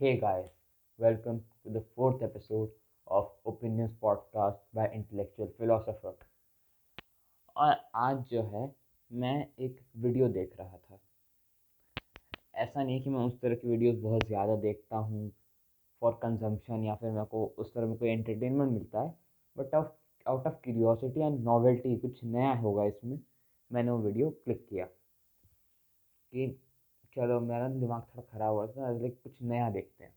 Hey guys, welcome to the fourth episode of Opinions Podcast by Intellectual Philosopher. और आज जो है मैं एक वीडियो देख रहा था ऐसा नहीं कि मैं उस तरह की वीडियोस बहुत ज़्यादा देखता हूँ फॉर कंजम्पशन या फिर मेरे को उस तरह में कोई एंटरटेनमेंट मिलता है but out out of curiosity and novelty कुछ नया होगा इसमें मैंने वो वीडियो क्लिक किया कि चलो मेरा दिमाग थोड़ा ख़राब हो रहा था लाइक कुछ नया देखते हैं।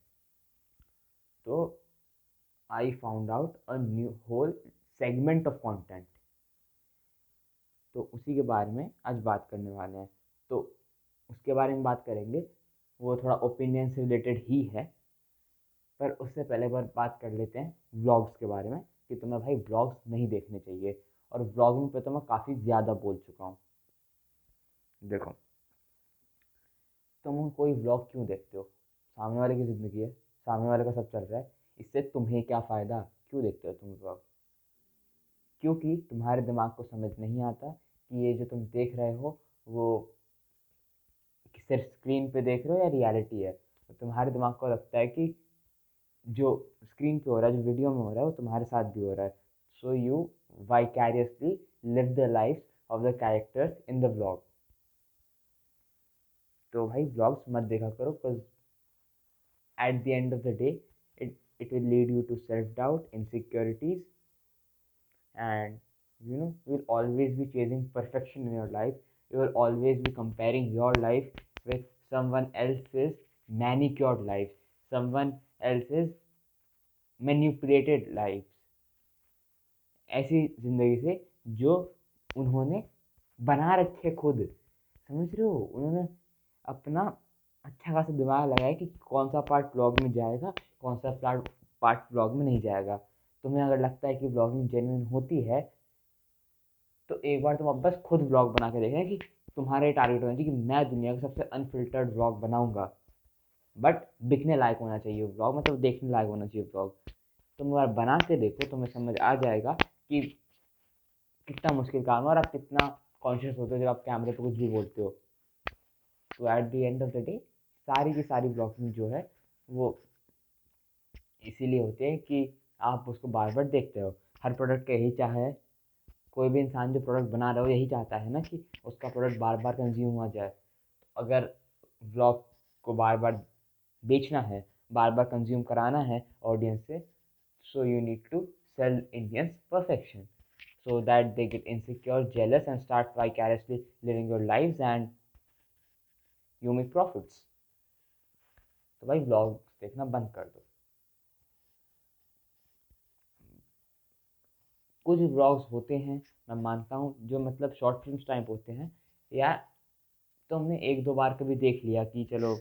तो I found out a new whole segment of content तो उसी के बारे में आज बात करने वाले हैं। तो उसके बारे में बात करेंगे, वो थोड़ा ओपिनियन से रिलेटेड ही है। पर उससे पहले बार बात कर लेते हैं व्लॉग्स के बारे में, कि तुम्हें भाई व्लॉग्स नहीं देखने चाहिए। और व्लॉगिंग पे तो मैं काफ़ी ज़्यादा बोल चुका हूँ। देखो तुम कोई व्लॉग क्यों देखते हो? सामने वाले की ज़िंदगी है, सामने वाले का सब चल रहा है, इससे तुम्हें क्या फ़ायदा? क्यों देखते हो तुम व्लॉग क्योंकि तुम्हारे दिमाग को समझ नहीं आता कि ये जो तुम देख रहे हो, वो सिर्फ़ स्क्रीन पे देख रहे हो या रियलिटी है? तो तुम्हारे दिमाग को लगता है कि जो स्क्रीन पे हो रहा है, जो वीडियो में हो रहा है, वो तुम्हारे साथ भी हो रहा है। So you vicariously live the life of the characters in the vlog तो भाई ब्लॉग्स मत देखा करो because at the end of the day it will lead you to self doubt insecurities and you know you will always be chasing perfection in your life you will always be comparing your life with someone else is manicured life someone else is manipulated life ऐसी ज़िंदगी से जो उन्होंने बना रखे खुद, समझ रहे हो? उन्होंने अपना अच्छा खासा दिमाग लगाए कि कौन सा पार्ट ब्लॉग में जाएगा, कौन सा पार्ट पार्ट ब्लॉग में नहीं जाएगा। तुम्हें अगर लगता है कि ब्लॉगिंग जेन्युइन होती है तो एक बार तुम अब बस खुद ब्लॉग बना के देखें कि तुम्हारे टारगेट होना चाहिए कि मैं दुनिया का सबसे अनफिल्टर्ड ब्लॉग बनाऊँगा। बट दिखने लायक होना चाहिए ब्लॉग मतलब देखने लायक होना चाहिए ब्लॉग तुम एक बार बना के देखो, तुम्हें समझ आ जाएगा कि कितना मुश्किल काम है और आप कितना कॉन्शियस होते हो जब आप कैमरे पर कुछ भी बोलते हो। तो at the end of the day सारी की सारी ब्लॉगिंग जो है वो इसीलिए होती है कि आप उसको बार बार देखते हो हर प्रोडक्ट का यही चाह कोई भी इंसान जो प्रोडक्ट बना रहा हो यही चाहता है ना कि उसका प्रोडक्ट बार बार कंज्यूम हो जाए। तो अगर ब्लॉग को बार बार बेचना है बार बार कंज्यूम कराना है ऑडियंस से so you need to sell Indians perfection so so that they get insecure, jealous, and start vicariously living your lives and you make profits. तो भाई व्लॉग देखना बंद कर दो कुछ ब्लॉग्स होते हैं, मैं मानता हूँ, जो मतलब शॉर्ट फ़िल्म टाइप होते हैं, या तो हमने एक दो बार कभी देख लिया कि चलो,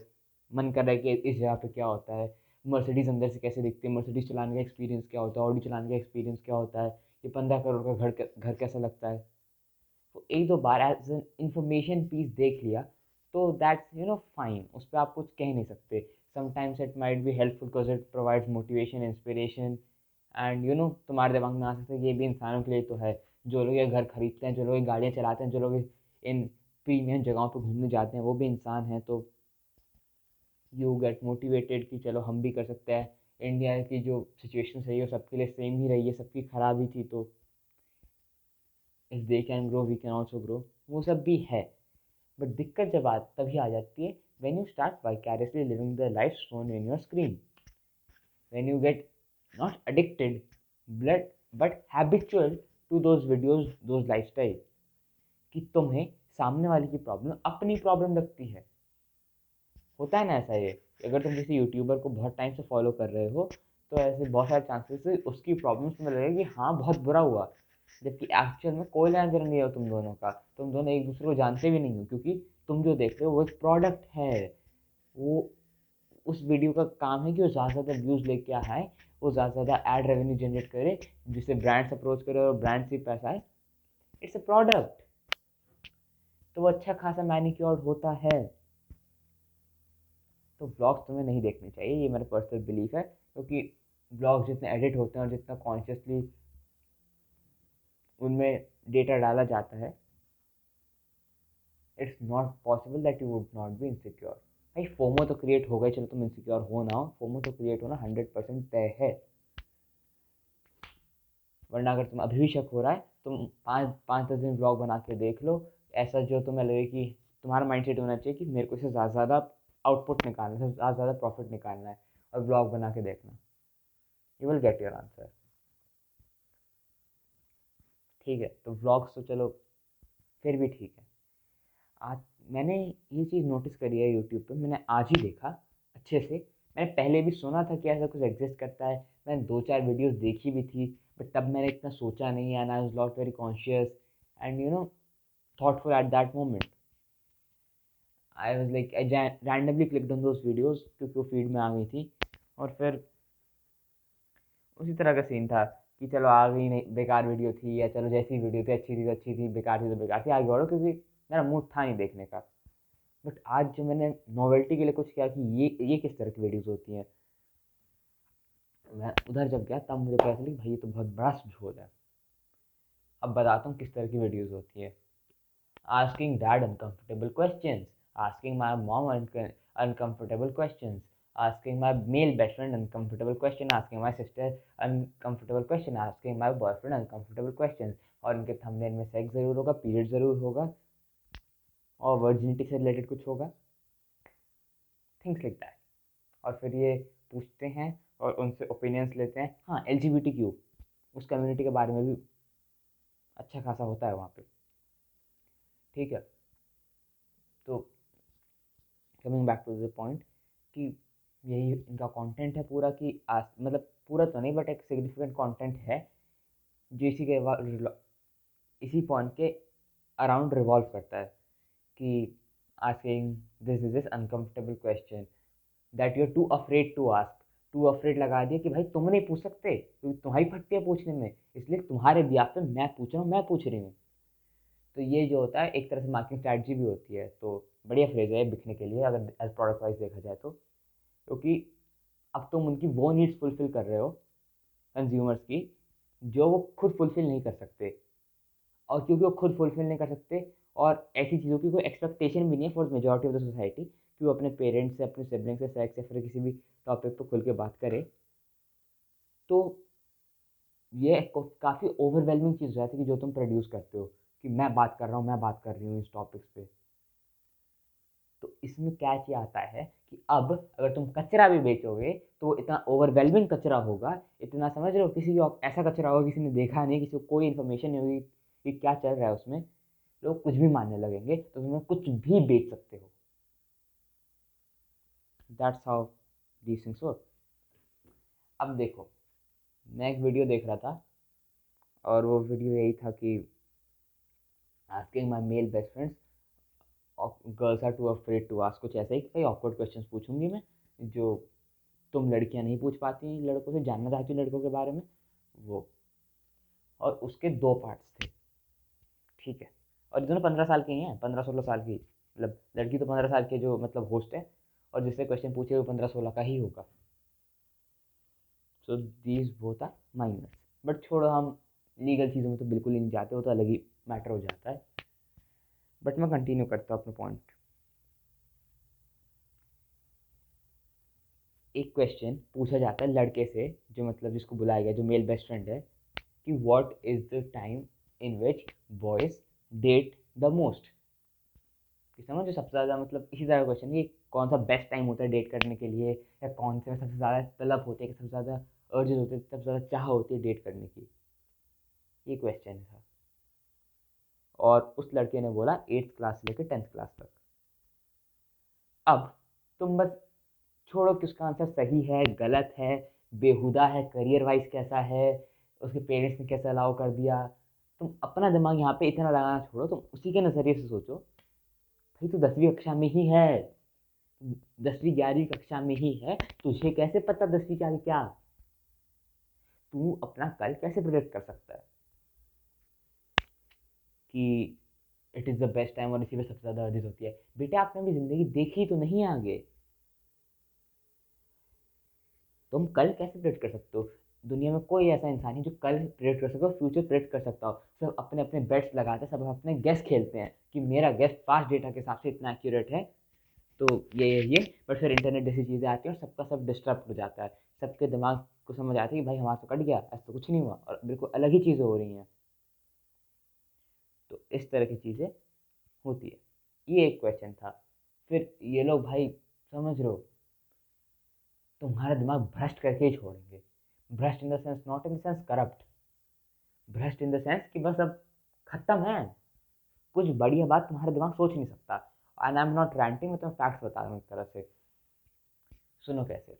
मन कर रहा है कि इस जगह पे क्या होता है मर्सिडीज़ अंदर से कैसे दिखती है मर्सिडीज़ चलाने का एक्सपीरियंस क्या होता है ऑडी चलाने का एक्सपीरियंस क्या होता है, ये पंद्रह करोड़ का घर घर कैसा लगता है तो एक दो बार एज एन इंफॉर्मेशन पीस देख लिया तो दैट्स यू नो फाइन उस पर आप कुछ कह नहीं सकते। Sometimes it might be helpful because it provides motivation inspiration and you know तुम्हारे दिमाग में आ सकता ये भी इंसानों के लिए तो है। जो लोग ये घर खरीदते हैं, जो लोग गाड़ियाँ चलाते हैं, जो लोग इन प्रीमियम जगहों पर घूमने जाते हैं, वो भी इंसान हैं तो यू गेट मोटिवेटेड कि चलो हम भी कर सकते हैं। इंडिया की जो सिचुएशन सही है सबके लिए सेम ही रही है, सबकी ख़राब ही थी तो if they can grow we can also grow वो सब भी है। बट दिक्कत जब आ, तभी आ जाती है when you start vicariously living the life shown in your screen when you get not addicted blood but habitual to those videos those lifestyle कि तुम्हें सामने वाले की प्रॉब्लम अपनी प्रॉब्लम लगती है। होता है ना ऐसा ये? अगर तुम किसी यूट्यूबर को बहुत टाइम से फॉलो कर रहे हो तो ऐसे बहुत सारे चांसेस उसकी प्रॉब्लम्स तुम्हें कि हाँ बहुत बुरा हुआ। जबकि एक्चुअल में कोई लेना देना नहीं हो तुम दोनों का। तुम दोनों एक दूसरे को जानते भी नहीं हो, क्योंकि तुम जो देख रहे हो वो एक प्रोडक्ट है। वो उस वीडियो का काम है कि वो ज़्यादा से ज़्यादा व्यूज़ लेके आए, वो ज़्यादा से ज़्यादा एड रेवेन्यू जनरेट करे, जिससे ब्रांड्स अप्रोच करे और ब्रांड से पैसा आए। इट्स अ प्रोडक्ट तो वो अच्छा खासा मैनिक्योर्ड होता है। तो ब्लॉग्स तुम्हें नहीं देखने चाहिए, ये मेरा पर्सनल बिलीफ है, क्योंकि ब्लॉग्स जितने एडिट होते हैं और जितना कॉन्शियसली उनमें डेटा डाला जाता है। It's not possible that you would not be insecure भाई फोमो तो क्रिएट हो गए चलो तुम इनसिक्योर हो ना हो। फोमो तो क्रिएट होना हंड्रेड परसेंट तय है। वरना अगर तुम अभी भी शक हो रहा है, तुम पाँच पाँच दस दिन ब्लॉग बना के देख लो। ऐसा जो तुम्हें लगे कि तुम्हारा माइंड सेट होना चाहिए कि मेरे को इससे ज़्यादा ज़्यादा आउटपुट निकालना है, ज़्यादा ज़्यादा प्रॉफिट निकालना है और ब्लॉग बना के देखना। You will get your answer ठीक है तो ब्लॉग्स तो चलो फिर भी ठीक है। आज मैंने ये चीज़ नोटिस करी है यूट्यूब पे, मैंने आज ही देखा अच्छे से। मैंने पहले भी सुना था कि ऐसा कुछ एग्जिस्ट करता है, मैंने दो चार वीडियोस देखी भी थी बट तब मैंने इतना सोचा नहीं and I was not very conscious and you know thoughtful at that moment. I was like I randomly click on those videos क्योंकि वो फ़ीड में आ गई थी, और फिर उसी तरह का सीन था। कि चलो आ गई नहीं बेकार वीडियो थी या चलो जैसी वीडियो थी अच्छी थी तो अच्छी थी बेकार थी तो बेकार थी आगे बढ़ो क्योंकि मेरा मूड था नहीं देखने का। बट आज जो मैंने नॉवेल्टी के लिए कुछ किया कि ये ये किस तरह की वीडियोज़ होती हैं? मैं उधर जब गया तब मुझे पता चली भाई ये तो बहुत बड़ा झोल है अब बताता हूँ किस तरह की वीडियोज़ होती है। Asking dad uncomfortable questions, asking my mom uncomfortable questions, asking my male best friend uncomfortable question, asking my sister uncomfortable question, asking my boyfriend uncomfortable questions और उनके थंबनेल में सेक्स ज़रूर होगा पीरियड ज़रूर होगा, और वर्जिनिटी से रिलेटेड कुछ होगा। थिंग्स लाइक दैट और फिर ये पूछते हैं और उनसे ओपिनियंस लेते हैं। हाँ L G B T Q उस कम्युनिटी के बारे में भी अच्छा खासा होता है वहाँ पे। ठीक है? तो coming back to the point कि यही इनका कंटेंट है पूरा कि आज मतलब पूरा तो नहीं बट एक सिग्निफिकेंट कंटेंट है, जो इसी के इसी पॉइंट के अराउंड रिवॉल्व करता है कि asking this is this uncomfortable question that you are too afraid to ask too afraid लगा दिया कि भाई तुम नहीं पूछ सकते, क्योंकि तुम्हारी फटती है पूछने में, इसलिए तुम्हारे ब्याह पे मैं पूछ रहा हूँ, मैं पूछ रही हूँ। तो ये जो होता है, एक तरह से मार्केटिंग स्ट्रैटी भी होती है तो बढ़िया फ्रेज है बिकने के लिए, अगर एज प्रोडक्ट वाइज देखा जाए तो। क्योंकि अब तुम उनकी वो नीड्स फुलफ़िल कर रहे हो कंज्यूमर्स की, जो वो खुद फुलफ़िल नहीं कर सकते। और क्योंकि वो खुद फुलफ़िल नहीं कर सकते, और ऐसी चीज़ों की कोई एक्सपेक्टेशन भी नहीं है for majority of the society कि वो अपने पेरेंट्स से, अपने सिबलिंग से सेक्स या फिर किसी भी टॉपिक पर खुल के बात करे। तो ये काफ़ी ओवरवेलमिंग चीज़ जाती है कि जो तुम प्रोड्यूस करते हो कि मैं बात कर रहा हूँ, मैं बात कर रही हूँ इस टॉपिक्स पे। तो इसमें क्या क्या आता है कि अब अगर तुम कचरा भी बेचोगे तो इतना ओवरवेलमिंग कचरा होगा। इतना समझ रहे हो? किसी को ऐसा कचरा होगा, किसी ने देखा नहीं, किसी को कोई इन्फॉर्मेशन नहीं होगी कि क्या चल रहा है उसमें। लोग कुछ भी मानने लगेंगे तो तुम्हें कुछ भी बेच सकते हो। That's how these things work अब देखो, मैं एक वीडियो देख रहा था, और वो वीडियो यही था कि asking my male best friends girls are too afraid to ask कुछ ऐसा ही, कई ऑकवर्ड क्वेश्चन पूछूँगी मैं, जो तुम लड़कियाँ नहीं पूछ पाती हैं लड़कों से, जानना चाहती हूँ लड़कों के बारे में, वो। और उसके दो पार्ट्स थे, ठीक है। और ये दोनों पंद्रह साल के ही हैं, पंद्रह सोलह साल की मतलब लड़की तो पंद्रह साल के जो मतलब होस्ट है, और जिससे क्वेश्चन पूछे वो पंद्रह सोलह का ही होगा। So these both minus but छोड़ो, हम लीगल चीज़ों में तो बिल्कुल ही नहीं जाते, वो तो अलग ही मैटर हो जाता है। बट मैं कंटिन्यू करता हूँ अपना पॉइंट एक क्वेश्चन पूछा जाता है लड़के से, जो मतलब जिसको बुलाया गया, जो मेल बेस्ट फ्रेंड है, कि what is the time in which boys date the most कि समझो सबसे ज़्यादा मतलब इसी तरह का क्वेश्चन ये कौन सा बेस्ट टाइम होता है डेट करने के लिए, या कौन से सबसे ज़्यादा तलब होते हैं, सबसे ज़्यादा अर्जेंट होते हैं, सबसे ज़्यादा चाह होती है डेट करने की? ये क्वेश्चन था और उस लड़के ने बोला एट्थ क्लास से लेकर टेंथ क्लास तक। अब तुम बस छोड़ो कि उसका आंसर सही है, गलत है, बेहुदा है करियर वाइज कैसा है, उसके पेरेंट्स ने कैसे अलाउ कर दिया। तुम अपना दिमाग यहाँ पे इतना लगाना छोड़ो, तुम उसी के नज़रिए से सोचो। भाई तू दसवीं कक्षा में ही है, दसवीं ग्यारहवीं कक्षा में ही है, तुझे कैसे पता दसवीं क्या क्या? तू अपना कल कैसे प्रोजेक्ट कर सकता है? कि it is the best time और इसी में सबसे ज़्यादा अर्जित होती है। बेटा, आपने भी ज़िंदगी देखी तो नहीं आगे। तुम कल कैसे प्रेडिक्ट कर सकते हो? दुनिया में कोई ऐसा इंसान है जो कल प्रेडिक्ट कर सकता हो फ्यूचर प्रेडिक्ट कर सकता हो। सब अपने अपने बेट्स लगाते हैं, सब अपने गेस्ट खेलते हैं कि मेरा गेस्ट पास्ट डेटा के हिसाब से इतना एक्यूरेट है। तो ये ये ये, बट फिर इंटरनेट जैसी चीज़ें आती हैं और सबका सब डिस्टर्ब हो जाता है। सबके दिमाग को समझ आती है कि भाई हमारा तो कट गया, ऐसा तो कुछ नहीं हुआ और बिल्कुल अलग ही चीज़ें हो रही हैं। तो इस तरह की चीज़ें होती है। ये एक क्वेश्चन था। फिर ये लोग, भाई, समझ लो तुम्हारा दिमाग भ्रष्ट करके ही छोड़ेंगे। भ्रष्ट in the sense, not in the sense corrupt. भ्रष्ट इन द सेंस कि बस अब खत्म है। कुछ बढ़िया बात तुम्हारा दिमाग सोच नहीं सकता। And I am not ranting मैं तुम्हें फैक्ट्स बता रहा हूँ एक तरह से। सुनो कैसे?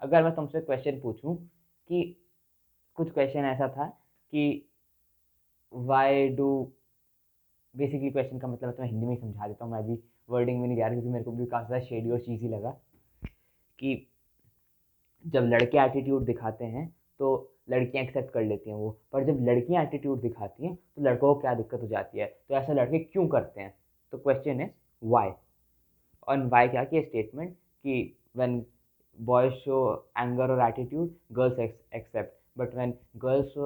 अगर मैं तुमसे क्वेश्चन पूछूँ कि कुछ क्वेश्चन ऐसा था कि वाई डू बेसिकली क्वेश्चन का मतलब मैं हिंदी में ही समझा देता हूँ, मैं भी वर्डिंग में नहीं जा रहा क्योंकि मेरे को भी काफ़ी ज़्यादा शेडी और चीज़ी लगा कि जब लड़के एटीट्यूड दिखाते हैं तो लड़कियाँ एक्सेप्ट कर लेती हैं वो। पर जब लड़कियाँ एटीट्यूड दिखाती हैं तो लड़कों को क्या दिक्कत हो जाती है? तो ऐसा लड़के क्यों करते हैं? तो क्वेश्चन इज़ वाई और वाई क्या? की स्टेटमेंट कि व्हेन बॉयज़ शो एंगर और attitude girls accept but when girls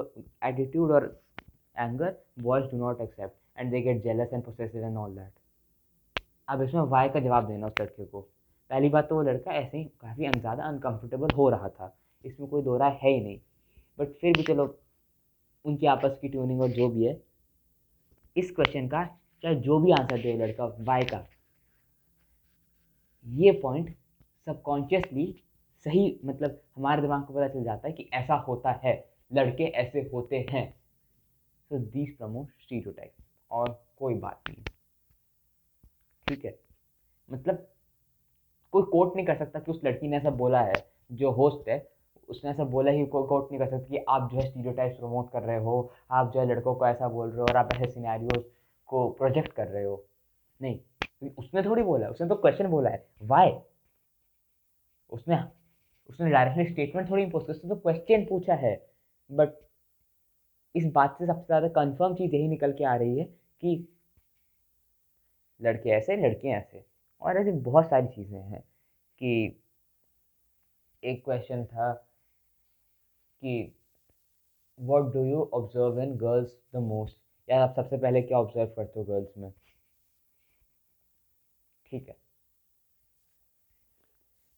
attitude और anger boys do not accept and they get jealous and possessive and all that अब इसमें वाई का जवाब देना उस लड़के को। पहली बात तो वो लड़का ऐसे ही काफ़ी ज़्यादा अनकम्फर्टेबल हो रहा था। इसमें कोई दो राय है ही नहीं। बट फिर भी चलो, उनकी आपस की ट्यूनिंग और जो भी है, इस क्वेश्चन का, चाहे जो भी आंसर दे लड़का वाई का। ये पॉइंट सबकॉन्शियसली सही मतलब हमारे दिमाग को पता चल जाता है कि ऐसा होता है। लड़के ऐसे होते हैं। सो दीज प्रमोट स्टीरियोटाइप और कोई बात नहीं। ठीक है? मतलब कोई कोट नहीं कर सकता कि उस लड़की ने ऐसा बोला है, जो होस्ट है, उसने ऐसा बोला ही, कोई कोट नहीं कर सकता कि आप जो है स्टीरियोटाइप्स प्रमोट कर रहे हो, आप जो है लड़कों को ऐसा बोल रहे हो और आप ऐसे सिनेरियोज को प्रोजेक्ट कर रहे हो। नहीं, उसने थोड़ी बोला, उसने तो क्वेश्चन बोला है। वाई उसने उसने डायरेक्टली स्टेटमेंट थोड़ी इम्पोज उसने तो क्वेश्चन पूछा है बट इस बात से सबसे ज़्यादा कंफर्म चीज़ यही निकल के आ रही है कि लड़के ऐसे लड़के ऐसे। और ऐसी बहुत सारी चीज़ें हैं कि एक क्वेश्चन था कि what do you observe in girls the most यार आप सबसे पहले क्या ऑब्ज़र्व करते हो गर्ल्स में? ठीक है।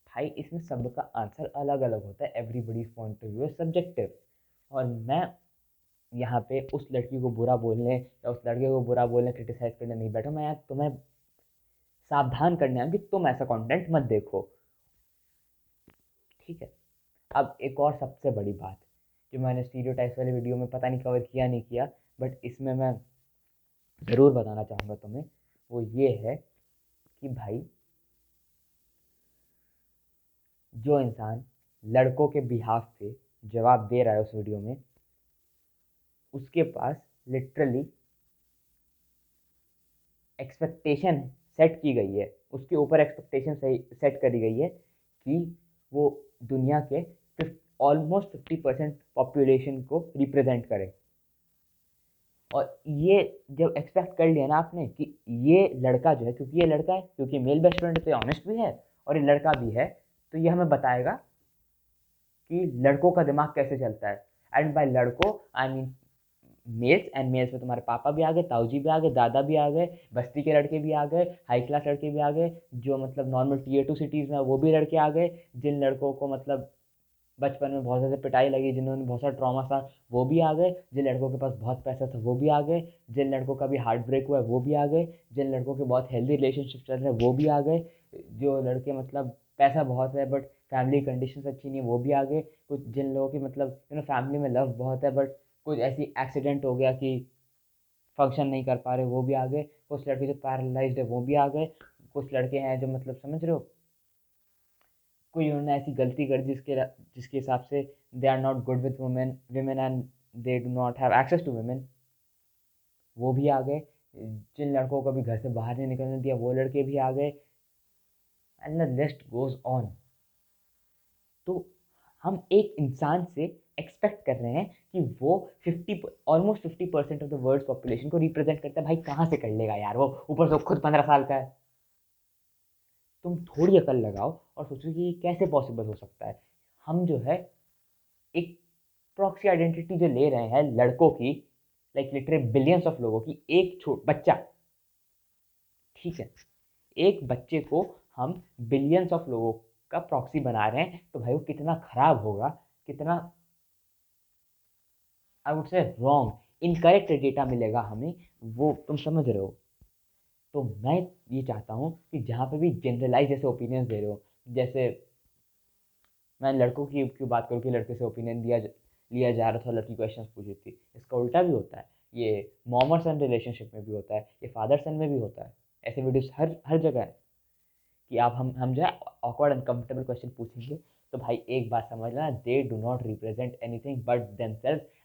भाई, इसमें सबका आंसर अलग अलग होता है। Everybody's point of view subjective और मैं यहाँ पे उस लड़की को बुरा बोलने या उस लड़के को बुरा बोलने क्रिटिसाइज करने नहीं बैठा। मैं यार तुम्हें सावधान करने आया कि तुम ऐसा कंटेंट मत देखो। ठीक है? अब एक और सबसे बड़ी बात, जो मैंने स्टीरियोटाइप्स वाले वीडियो में पता नहीं कवर किया, नहीं किया बट इसमें मैं ज़रूर बताना चाहूँगा तुम्हें, वो ये है कि भाई, जो इंसान लड़कों के बिहाफ पे जवाब दे रहा है उस वीडियो में उसके पास लिटरली एक्सपेक्टेशन सेट की गई है। उसके ऊपर एक्सपेक्टेशन सेट करी गई है कि वो दुनिया के ऑलमोस्ट फिफ्टी परसेंट पॉपुलेशन को रिप्रेजेंट करे। और ये जब एक्सपेक्ट कर लिया ना आपने कि ये लड़का जो है, क्योंकि ये लड़का है, क्योंकि मेल बेस्ट फ्रेंड तो ऑनेस्ट भी है और ये लड़का भी है तो ये हमें बताएगा कि लड़कों का दिमाग कैसे चलता है। एंड बाय लड़कों I mean males and males में तुम्हारे पापा भी आ गए ताऊजी भी आ गए दादा भी आ गए बस्ती के लड़के भी आ गए हाई क्लास लड़के भी आ गए जो मतलब नॉर्मल टीयर टू सिटीज़ में वो भी लड़के आ गए जिन लड़कों को मतलब बचपन में बहुत ज़्यादा पिटाई लगी जिन्होंने बहुत सारा ट्रॉमा था वो भी आ गए जिन लड़कों के पास बहुत पैसा था वो भी आ गए जिन लड़कों का भी हार्ट ब्रेक हुआ है वो भी आ गए जिन लड़कों के बहुत हेल्दी रिलेशनशिप चल रहे हैं वो भी आ गए जो लड़के मतलब पैसा बहुत है बट फैमिली कंडीशन अच्छी नहीं है वो भी आ गए कुछ जिन लोगों की मतलब यू नो फैमिली में लव बहुत है बट कुछ ऐसी एक्सीडेंट हो गया कि फ़ंक्शन नहीं कर पा रहे, वो भी आ गए। कुछ लड़के जो पैरालाइज्ड है, वो भी आ गए। कुछ लड़के हैं जो मतलब समझ रहे हो? कोई उन्होंने ऐसी गलती कर दी जिसके जिसके हिसाब से they are not good with women women and they do not have access to women वो भी आ गए। जिन लड़कों को भी घर से बाहर नहीं निकलने दिया, वो लड़के भी आ गए। And the list goes on तो हम एक इंसान से एक्सपेक्ट कर रहे हैं कि वो fifty almost fifty percent of the world population को रिप्रेजेंट करता है। भाई, कहाँ से कर लेगा यार वो? ऊपर से खुद पंद्रह साल का है। तुम थोड़ी अकल लगाओ और सोचो कि ये कैसे पॉसिबल हो सकता है। हम जो है, एक प्रॉक्सी आइडेंटिटी जो ले रहे हैं लड़कों की लाइक लिटरे बिलियंस ऑफ़ लोगों की, एक छोट बच्चा। ठीक है? एक बच्चे को हम बिलियंस ऑफ़ लोगों का प्रॉक्सी बना रहे हैं तो भाई वो कितना ख़राब होगा, कितना I would say wrong incorrect data मिलेगा हमें, वो तुम समझ रहे हो। तो मैं ये चाहता हूँ कि जहाँ पे भी जनरलाइज जैसे ओपिनियंस दे रहे हो, जैसे मैं लड़कों की क्यों बात करूँ कि लड़के से ओपिनियन दिया लिया जा रहा था, लड़की क्वेश्चन पूछ थी। इसका उल्टा भी होता है। ये मॉमर सन रिलेशनशिप में भी होता है, ये फादर सन में भी होता है। ऐसे वीडियोस हर हर जगह है कि आप हम हम जो है ऑकवर्ड अनकम्फर्टेबल क्वेश्चन पूछेंगे तो भाई एक बात समझना they do not represent anything but them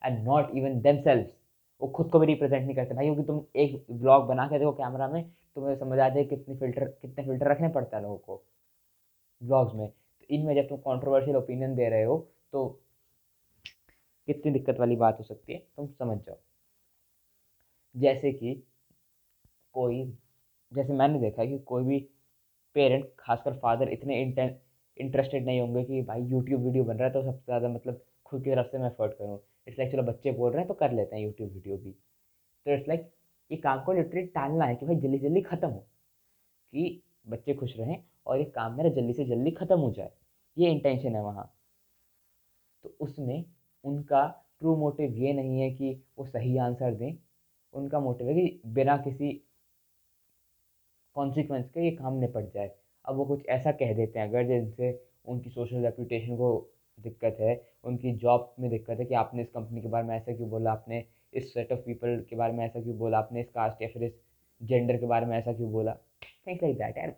and not even them वो खुद को भी रिप्रेजेंट नहीं करते। भाई, क्योंकि तुम एक ब्लॉग बना के देखो कैमरा में, तुम्हें समझ आ जाए कितनी फ़िल्टर कितने फ़िल्टर रखने पड़ता है लोगों को ब्लॉग्स में। तो इनमें जब तुम कॉन्ट्रोवर्शियल ओपिनियन दे रहे हो तो कितनी दिक्कत वाली बात हो सकती है, तुम समझ जाओ। जैसे कि कोई, जैसे मैंने देखा कि कोई भी पेरेंट खासकर फादर इतने इंटरेस्टेड नहीं होंगे कि भाई यूट्यूब वीडियो बन रहा है तो सबसे ज़्यादा मतलब खुद की तरफ़ से मैं एफर्ट करूँ। इट्स लाइक चलो बच्चे बोल रहे हैं तो कर लेते हैं यूट्यूब वीडियो भी। तो इट्स लाइक ये काम को लिटरली टालना है कि भाई जल्दी जल्दी ख़त्म हो, कि बच्चे खुश रहें और ये काम मेरा जल्दी से जल्दी ख़त्म हो जाए। ये इंटेंशन है वहाँ। तो उसमें उनका ट्रू मोटिव ये नहीं है कि वो सही आंसर दें। उनका मोटिव है कि बिना किसी कॉन्सिक्वेंस के ये काम निपट जाए। अब वो कुछ ऐसा कह देते हैं, अगर जिनसे उनकी सोशल रेपूटेशन को दिक्कत है, उनकी जॉब में दिक्कत है कि आपने इस कंपनी के बारे में ऐसा क्यों बोला, आपने इस सेट ऑफ़ पीपल के बारे में ऐसा क्यों बोला, आपने इस कास्ट या फिर इस जेंडर के बारे में ऐसा क्यों बोला थिंक लाइक दैट यार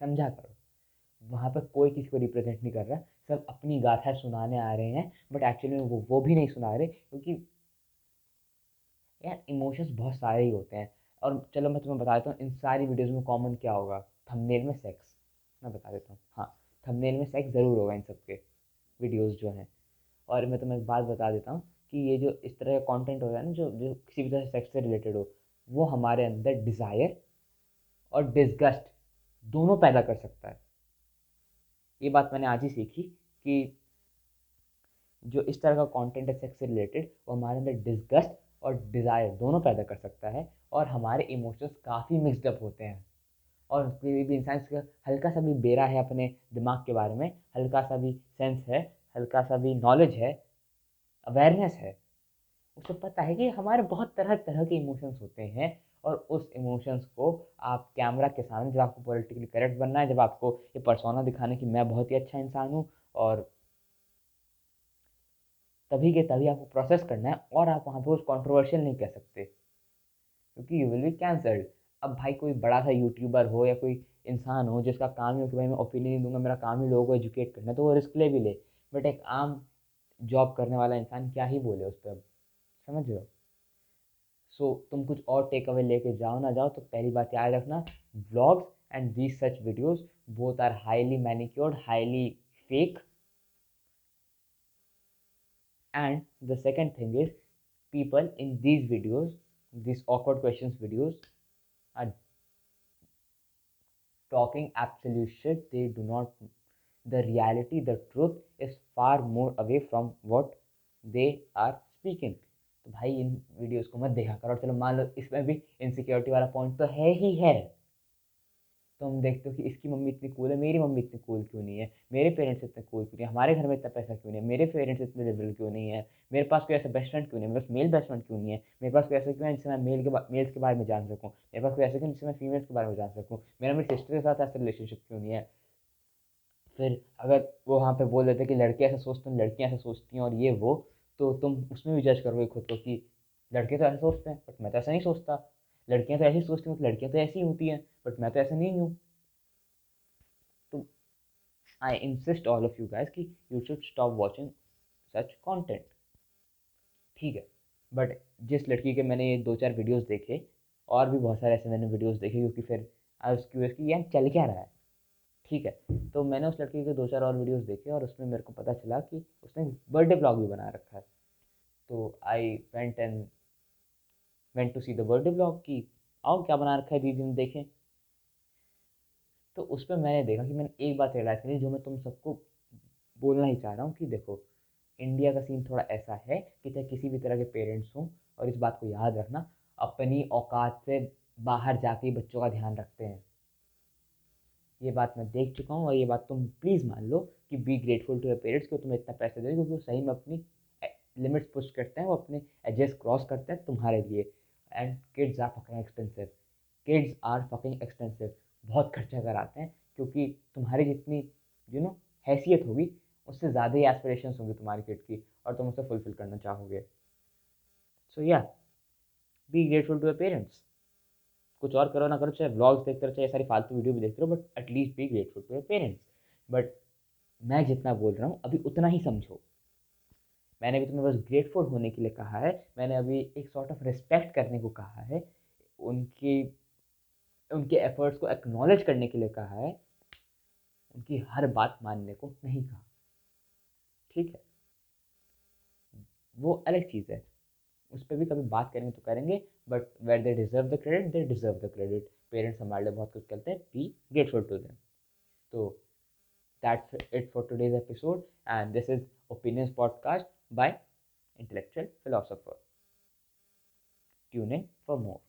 समझा करो। वहाँ पर कोई किसी को रिप्रेजेंट नहीं कर रहा, सब अपनी गाथा सुनाने आ रहे हैं बट एक्चुअली में वो वो भी नहीं सुना रहे, क्योंकि यार इमोशंस बहुत सारे ही होते हैं। और चलो मैं तुम्हें बता देता हूँ, इन सारी वीडियोज़ में कॉमन क्या होगा? थंबनेल में सेक्स मैं बता देता हूँ। हाँ थंबनेल में सेक्स ज़रूर होगा इन सबके वीडियोज़ जो हैं। और मैं तुम्हें एक बात बता देता हूँ कि ये जो इस तरह का कंटेंट होता है ना, जो जो किसी भी तरह से सेक्स से रिलेटेड हो, वो हमारे अंदर डिज़ायर और डिस्गस्ट दोनों पैदा कर सकता है। ये बात मैंने आज ही सीखी कि जो इस तरह का कंटेंट है सेक्स से रिलेटेड वो हमारे अंदर डिस्गस्ट और डिज़ायर दोनों पैदा कर सकता है और हमारे इमोशंस काफ़ी मिक्सडअप होते हैं। और भी इंसान का हल्का सा भी बेरा है अपने दिमाग के बारे में, हल्का सा भी सेंस है, हल्का सा भी नॉलेज है अवेयरनेस है उसको पता है कि हमारे बहुत तरह तरह के इमोशंस होते हैं और उस इमोशंस को आप कैमरा के सामने जब आपको पॉलिटिकली करेक्ट बनना है, जब आपको ये परसोना दिखाने की मैं बहुत ही अच्छा इंसान हूँ और तभी के तभी आपको प्रोसेस करना है और आप वहाँ पे उस कॉन्ट्रोवर्शियल नहीं कह सकते, क्योंकि यू विल बी कैंसल्ड अब भाई कोई बड़ा सा यूट्यूबर हो या कोई इंसान हो जिसका काम ही हो कि भाई मैं ओपिनियन नहीं दूँगा, मेरा काम ही लोगों को एजुकेट करना तो वो रिस्क ले भी ले। बट एक आम जॉब करने वाला इंसान क्या ही बोले उस पर समझ रहे हो? सो तुम कुछ और टेक अवे लेके जाओ ना जाओ तो पहली बात याद रखना vlogs and these such videos both are highly manicured highly fake and the second thing is, people in these videos, these awkward questions videos are talking absolute shit they do not the reality the truth is far more away from what they are speaking तो भाई इन videos को मत देखा करो चलो मान लो इसमें भी इनसिक्योरिटी वाला पॉइंट तो है ही है तो हम देखते हो कि इसकी मम्मी इतनी कूल है, मेरी मम्मी इतनी कूल क्यों नहीं है? मेरे पेरेंट्स इतने कूल क्यों नहीं है? हमारे घर में इतना पैसा क्यों नहीं है? मेरे पेरेंट्स इतने लिबरल क्यों नहीं है? मेरे पास कोई ऐसा बेस्ट फ्रेंड क्यों नहीं है? मेरे पास मेल बेस्ट फ्रेंड क्यों नहीं है? मेरे पास कोई ऐसा क्यों है जिससे मैं मेल के मेल्स के बारे में जान सकूँ? मेरे पास कोई ऐसा क्यों जिससे मैं फीमेल्स के बारे में जान सकूँ? मेरा मेरी सिस्टर के साथ ऐसा रिलेशनशिप क्यों नहीं है? फिर अगर वो वहाँ पर बोल देते कि लड़के ऐसा सोचते हैं, लड़कियाँ ऐसा सोचती हैं और ये वो तो तुम उसमें भी जज करोगे खुद को कि लड़के तो ऐसा सोचते हैं बट मैं तो ऐसा नहीं सोचता। लड़कियाँ तो ऐसी सोचती हूँ लड़कियाँ तो ऐसी होती हैं बट मैं तो ऐसे नहीं हूँ। तो I insist all of you guys कि you should stop watching such content ठीक है बट जिस लड़की के मैंने ये दो चार वीडियोस देखे, और भी बहुत सारे ऐसे मैंने वीडियोस देखे, क्योंकि फिर आई उस क्यूरियस कि यार चल क्या रहा है। ठीक है तो मैंने उस लड़की के दो चार और वीडियोस देखे, और उसमें मेरे को पता चला कि उसने बर्थडे ब्लॉग भी बना रखा है। तो I went and went to see the birthday blog की, आओ क्या बना रखा है दीदी ने देखें। तो उस पर मैंने देखा कि मैंने एक बात रियलाइज़ करी जो मैं तुम सबको बोलना ही चाह रहा हूँ कि देखो इंडिया का सीन थोड़ा ऐसा है कि चाहे किसी भी तरह के पेरेंट्स हों और इस बात को याद रखना, अपनी औकात से बाहर जाके बच्चों का ध्यान रखते हैं। ये बात मैं देख चुका हूँ और ये बात तुम प्लीज़ मान लो कि be grateful to your parents को तुम्हें इतना पैसा दे क्योंकि वो सही में अपनी लिमिट्स पुश करते हैं वो अपने एजेस क्रॉस करते हैं तुम्हारे लिए। And kids are fucking expensive kids are fucking expensive बहुत खर्चा कराते हैं, क्योंकि तुम्हारी जितनी यू नो हैसियत होगी, उससे ज़्यादा ही एस्पिरेशन होंगी तुम्हारी किड की, और तुम उसे फुलफिल करना चाहोगे। सो या be grateful to your parents कुछ और करो ना करो, चाहे ब्लॉग्स देखते रहो, चाहे सारी फालतू वीडियो भी देखते रहो but at least be grateful to your parents but मैं जितना बोल रहा हूँ, अभी उतना ही समझो। मैंने भी तुम्हें बस ग्रेटफुल होने के लिए कहा है। मैंने अभी एक सॉर्ट ऑफ़ रिस्पेक्ट करने को कहा है। उनकी, उनके एफर्ट्स को एक्नॉलेज करने के लिए कहा है। उनकी हर बात मानने को नहीं कहा। ठीक है? वो अलग चीज़ है। उस पर भी कभी बात करेंगे तो करेंगे but where they deserve the credit they deserve the credit parents हमारे लिए बहुत कुछ करते हैं। बी ग्रेटफुल टू देम तो that's it for today's episode and this is opinions podcast by intellectual philosopher. Tune in for more.